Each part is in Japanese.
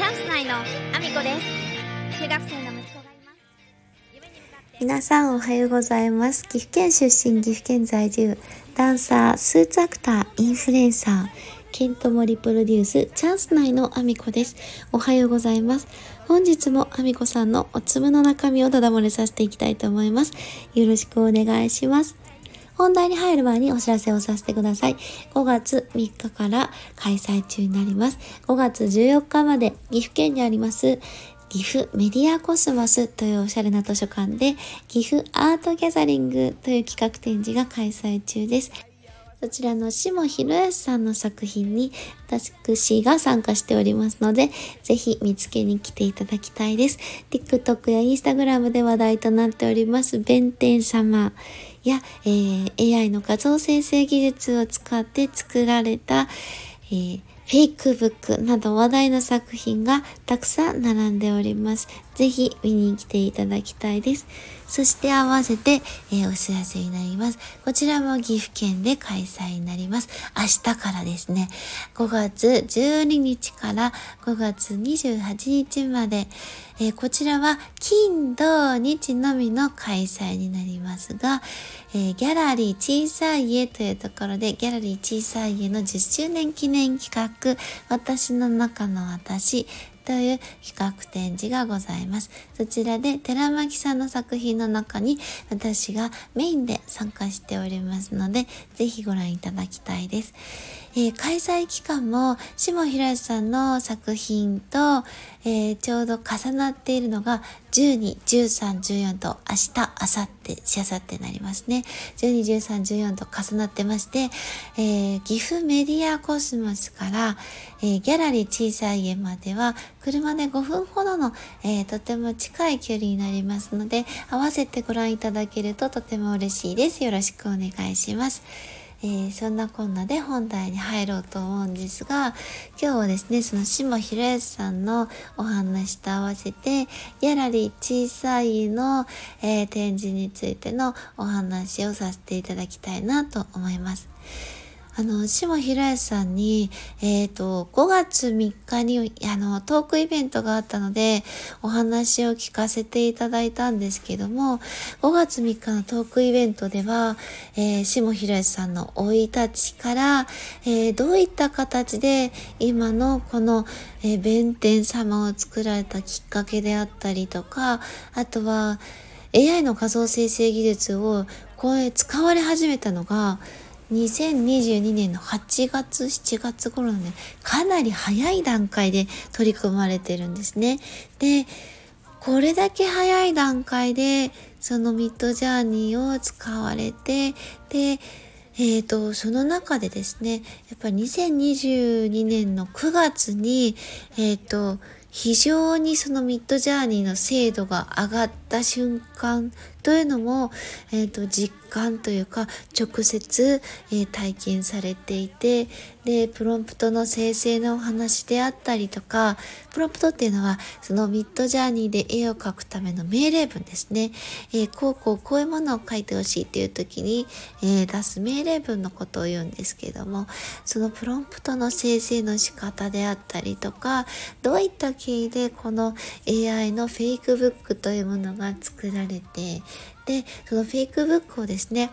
チャンス内のアミコです中学生の息子がいます夢に向かって皆さんおはようございます。岐阜県出身、岐阜県在住、ダンサー、スーツアクター、インフルエンサー、ケントモリプロデュース、チャンス内のアミコです。おはようございます。本日もアミコさんのお粒の中身をただ漏れさせていきたいと思います。よろしくお願いします。本題に入る前にお知らせをさせてください。5月3日から開催中になります。5月14日まで岐阜県にあります岐阜メディアコスモスというおしゃれな図書館で岐阜アートギャザリングという企画展示が開催中です。そちらの下博康さんの作品に私が参加しておりますので、ぜひ見つけに来ていただきたいです。TikTok や Instagram で話題となっております、弁天様や、えー AI の画像生成技術を使って作られた、えーフェイクブックなど話題の作品がたくさん並んでおります。ぜひ見に来ていただきたいです。そして合わせて、えーお知らせになります。こちらも岐阜県で開催になります。明日からですね、5月12日から5月28日まで、えーこちらは金土日のみの開催になりますが、えーギャラリー小さい家というところでギャラリー小さい家の10周年記念企画私の中の私という企画展示がございます。そちらで寺巻さんの作品の中に私がメインで参加しておりますので、ぜひご覧いただきたいです。えー開催期間も下平さんの作品と、えーちょうど重なっているのが12、13、14と明日、明後日、しあさってになりますね。12、13、14と重なってまして、えー岐阜メディアコスモスから、えーギャラリー小さい家までは車で5分ほどの、えーとても近い距離になりますので、合わせてご覧いただけるととても嬉しいです。よろしくお願いします。えーそんなこんなで本題に入ろうと思うんですが、今日はですね、その下博康さんのお話と合わせて、ギャラリー小さいの、えー展示についてのお話をさせていただきたいなと思います。あの、下平康さんに、えっ、と、5月3日に、あの、トークイベントがあったので、お話を聞かせていただいたんですけども、5月3日のトークイベントでは、えー下平康さんの生い立ちから、えーどういった形で、今のこの、えー弁天様を作られたきっかけであったりとか、あとは、AI の画像生成技術をこれ使われ始めたのが2022年の8月7月頃のねかなり早い段階で取り組まれてるんですね。でこれだけ早い段階でそのミッドジャーニーを使われてでえー、とその中でですねやっぱり2022年の9月にえっ、と非常にそのミッドジャーニーの精度が上がった瞬間というのも、えー、と実感というか直接、えー体験されていてでプロンプトの生成のお話であったりとかプロンプトっていうのはそのミッドジャーニーで絵を描くための命令文ですね、えーこうこうこういうものを書いてほしいっていう時に、えー出す命令文のことを言うんですけどもそのプロンプトの生成の仕方であったりとかどういった経緯でこの AI のフェイクブックというものが作られてでそのフェイクブックをですね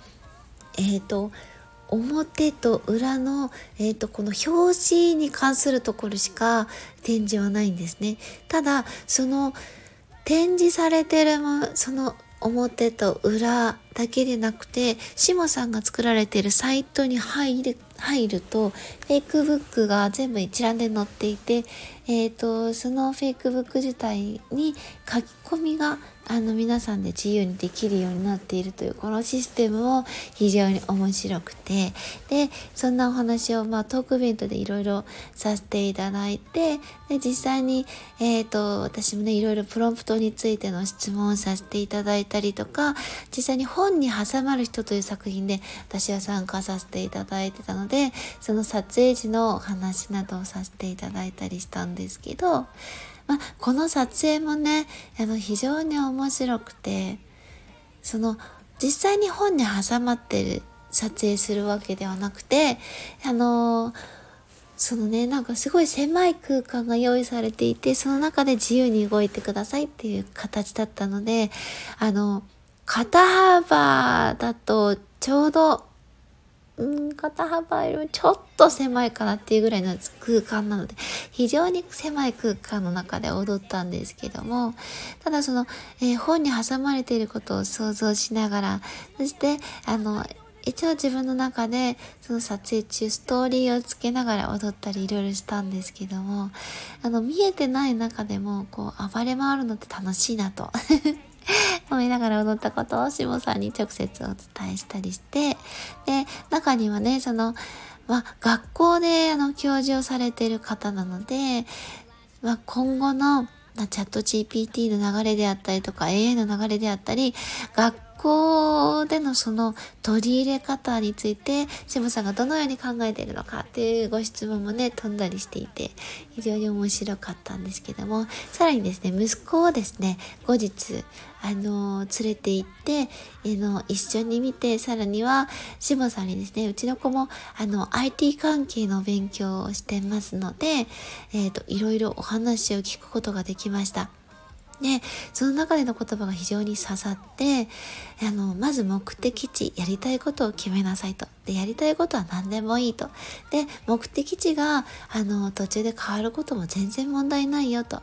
えっ、と表と裏の、えー、とこの表紙に関するところしか展示はないんですね。ただその展示されてるもその表と裏だけでなくて下さんが作られているサイトに入る入るとフェイクブックが全部一覧で載っていて、えー、とそのフェイクブック自体に書き込みがあの皆さんで自由にできるようになっているというこのシステムも非常に面白くて。でそんなお話を、まあ、トークイベントでいろいろさせていただいてで実際に、えー、と私もねいろいろプロンプトについての質問をさせていただいてたりとか実際に本に挟まる人という作品で私は参加させていただいてたのでその撮影時のお話などをさせていただいたりしたんですけど、まあ、この撮影もねあの非常に面白くてその実際に本に挟まってる撮影するわけではなくてあのそのね、なんかすごい狭い空間が用意されていて、その中で自由に動いてくださいっていう形だったので、あの、肩幅だとちょうど、うん、肩幅よりもちょっと狭いかなっていうぐらいの空間なので、非常に狭い空間の中で踊ったんですけども、ただその、えー、本に挟まれていることを想像しながら、そして、あの、一応自分の中でその撮影中ストーリーをつけながら踊ったりいろいろしたんですけどもあの見えてない中でもこう暴れ回るのって楽しいなと 思いながら踊ったことを下さんに直接お伝えしたりしてで中にはねそのま、学校であの教授をされてる方なので、まあ、今後のチャット GPT の流れであったりとか AI の流れであったり学校でのその取り入れ方について、シムさんがどのように考えているのかっていうご質問もね、飛んだりしていて、非常に面白かったんですけども、さらにですね、息子をですね、後日、あの連れて行って、あの、一緒に見て、さらには、しもさんにですね、うちの子も、あの、IT 関係の勉強をしてますので、えっ、ー、と、いろいろお話を聞くことができました。で、その中での言葉が非常に刺さって、あの、まず目的地、やりたいことを決めなさいと。で、やりたいことは何でもいいと。で、目的地が、あの、途中で変わることも全然問題ないよと。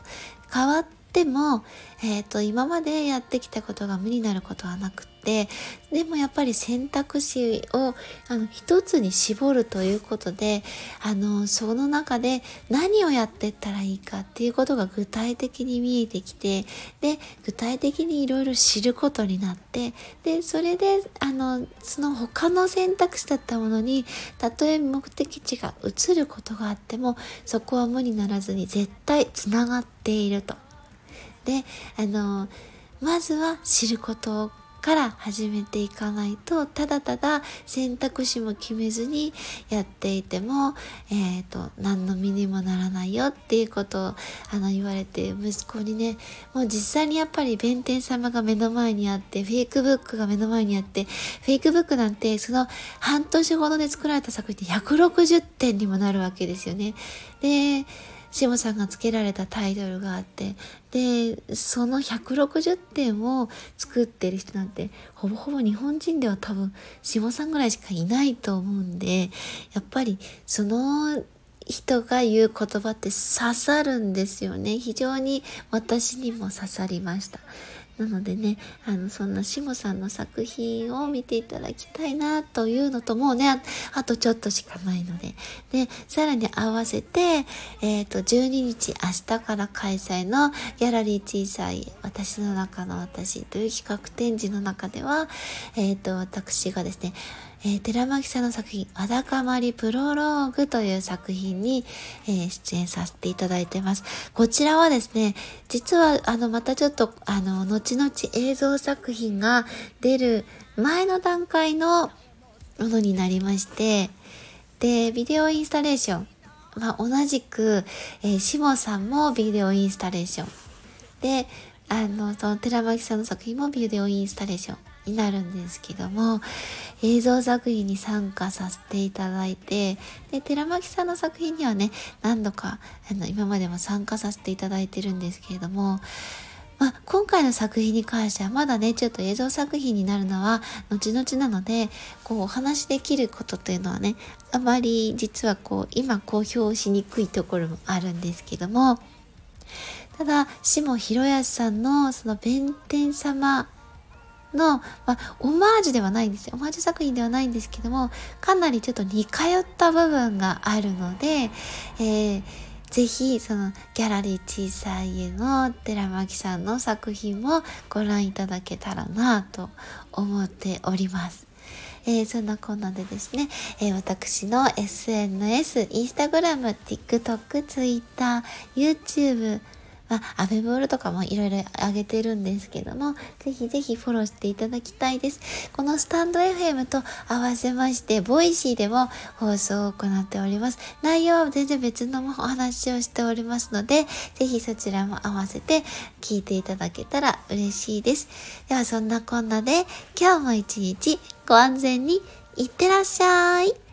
変わってでも、えっ、ー、と、今までやってきたことが無になることはなくて、でもやっぱり選択肢をあの一つに絞るということで、あの、その中で何をやっていったらいいかっていうことが具体的に見えてきて、で、具体的にいろいろ知ることになって、で、それで、あの、その他の選択肢だったものに、たとえ目的地が移ることがあっても、そこは無にならずに絶対つながっていると。であのまずは知ることから始めていかないとただただ選択肢も決めずにやっていても、えーと、何の身にもならないよっていうことをあの言われて息子にねもう実際にやっぱり弁天様が目の前にあってフェイクブックが目の前にあってフェイクブックなんてその半年ほどで作られた作品って160点にもなるわけですよね。でしもさんがつけられたタイトルがあってでその160点を作ってる人なんてほぼほぼ日本人では多分しもさんぐらいしかいないと思うんでやっぱりその人が言う言葉って刺さるんですよね非常に私にも刺さりました。なのでね、あの、そんなしもさんの作品を見ていただきたいなというのと、もうねあ、とちょっとしかないので。で、さらに合わせて、えっ、ー、と、12日、明日から開催のギャラリー小さい私の中の私という企画展示の中では、えっ、ー、と、私がですね、えー、寺巻さんの作品、わだかまりプロローグという作品に、えー、出演させていただいてます。こちらはですね、実は、あの、またちょっと、あの、後々映像作品が出る前の段階のものになりまして、で、ビデオインスタレーション、まあ、同じく、えー、しもさんもビデオインスタレーション。で、あの、その寺巻さんの作品もビデオインスタレーション。になるんですけども映像作品に参加させていただいてで寺巻さんの作品にはね何度かあの今までも参加させていただいてるんですけれどもまあ、今回の作品に関してはまだねちょっと映像作品になるのは後々なのでこうお話しできることというのはねあまり実はこう今公表しにくいところもあるんですけどもただ下広康さんのその弁天様の、まあ、オマージュではないんですよ。オマージュ作品ではないんですけども、かなりちょっと似通った部分があるので、えー、ぜひ、そのギャラリー小さい家の寺巻さんの作品もご覧いただけたらなと思っております。えー、そんなこんなでですね、えー、私の SNS、インスタグラム、TikTok、Twitter、YouTube、まあ、アメブロとかもいろいろ上げてるんですけども、ぜひぜひフォローしていただきたいです。このスタンド FM と合わせまして、ボイシーでも放送を行っております。内容は全然別のお話をしておりますので、ぜひそちらも合わせて聞いていただけたら嬉しいです。ではそんなこんなで、今日も一日ご安全にいってらっしゃい。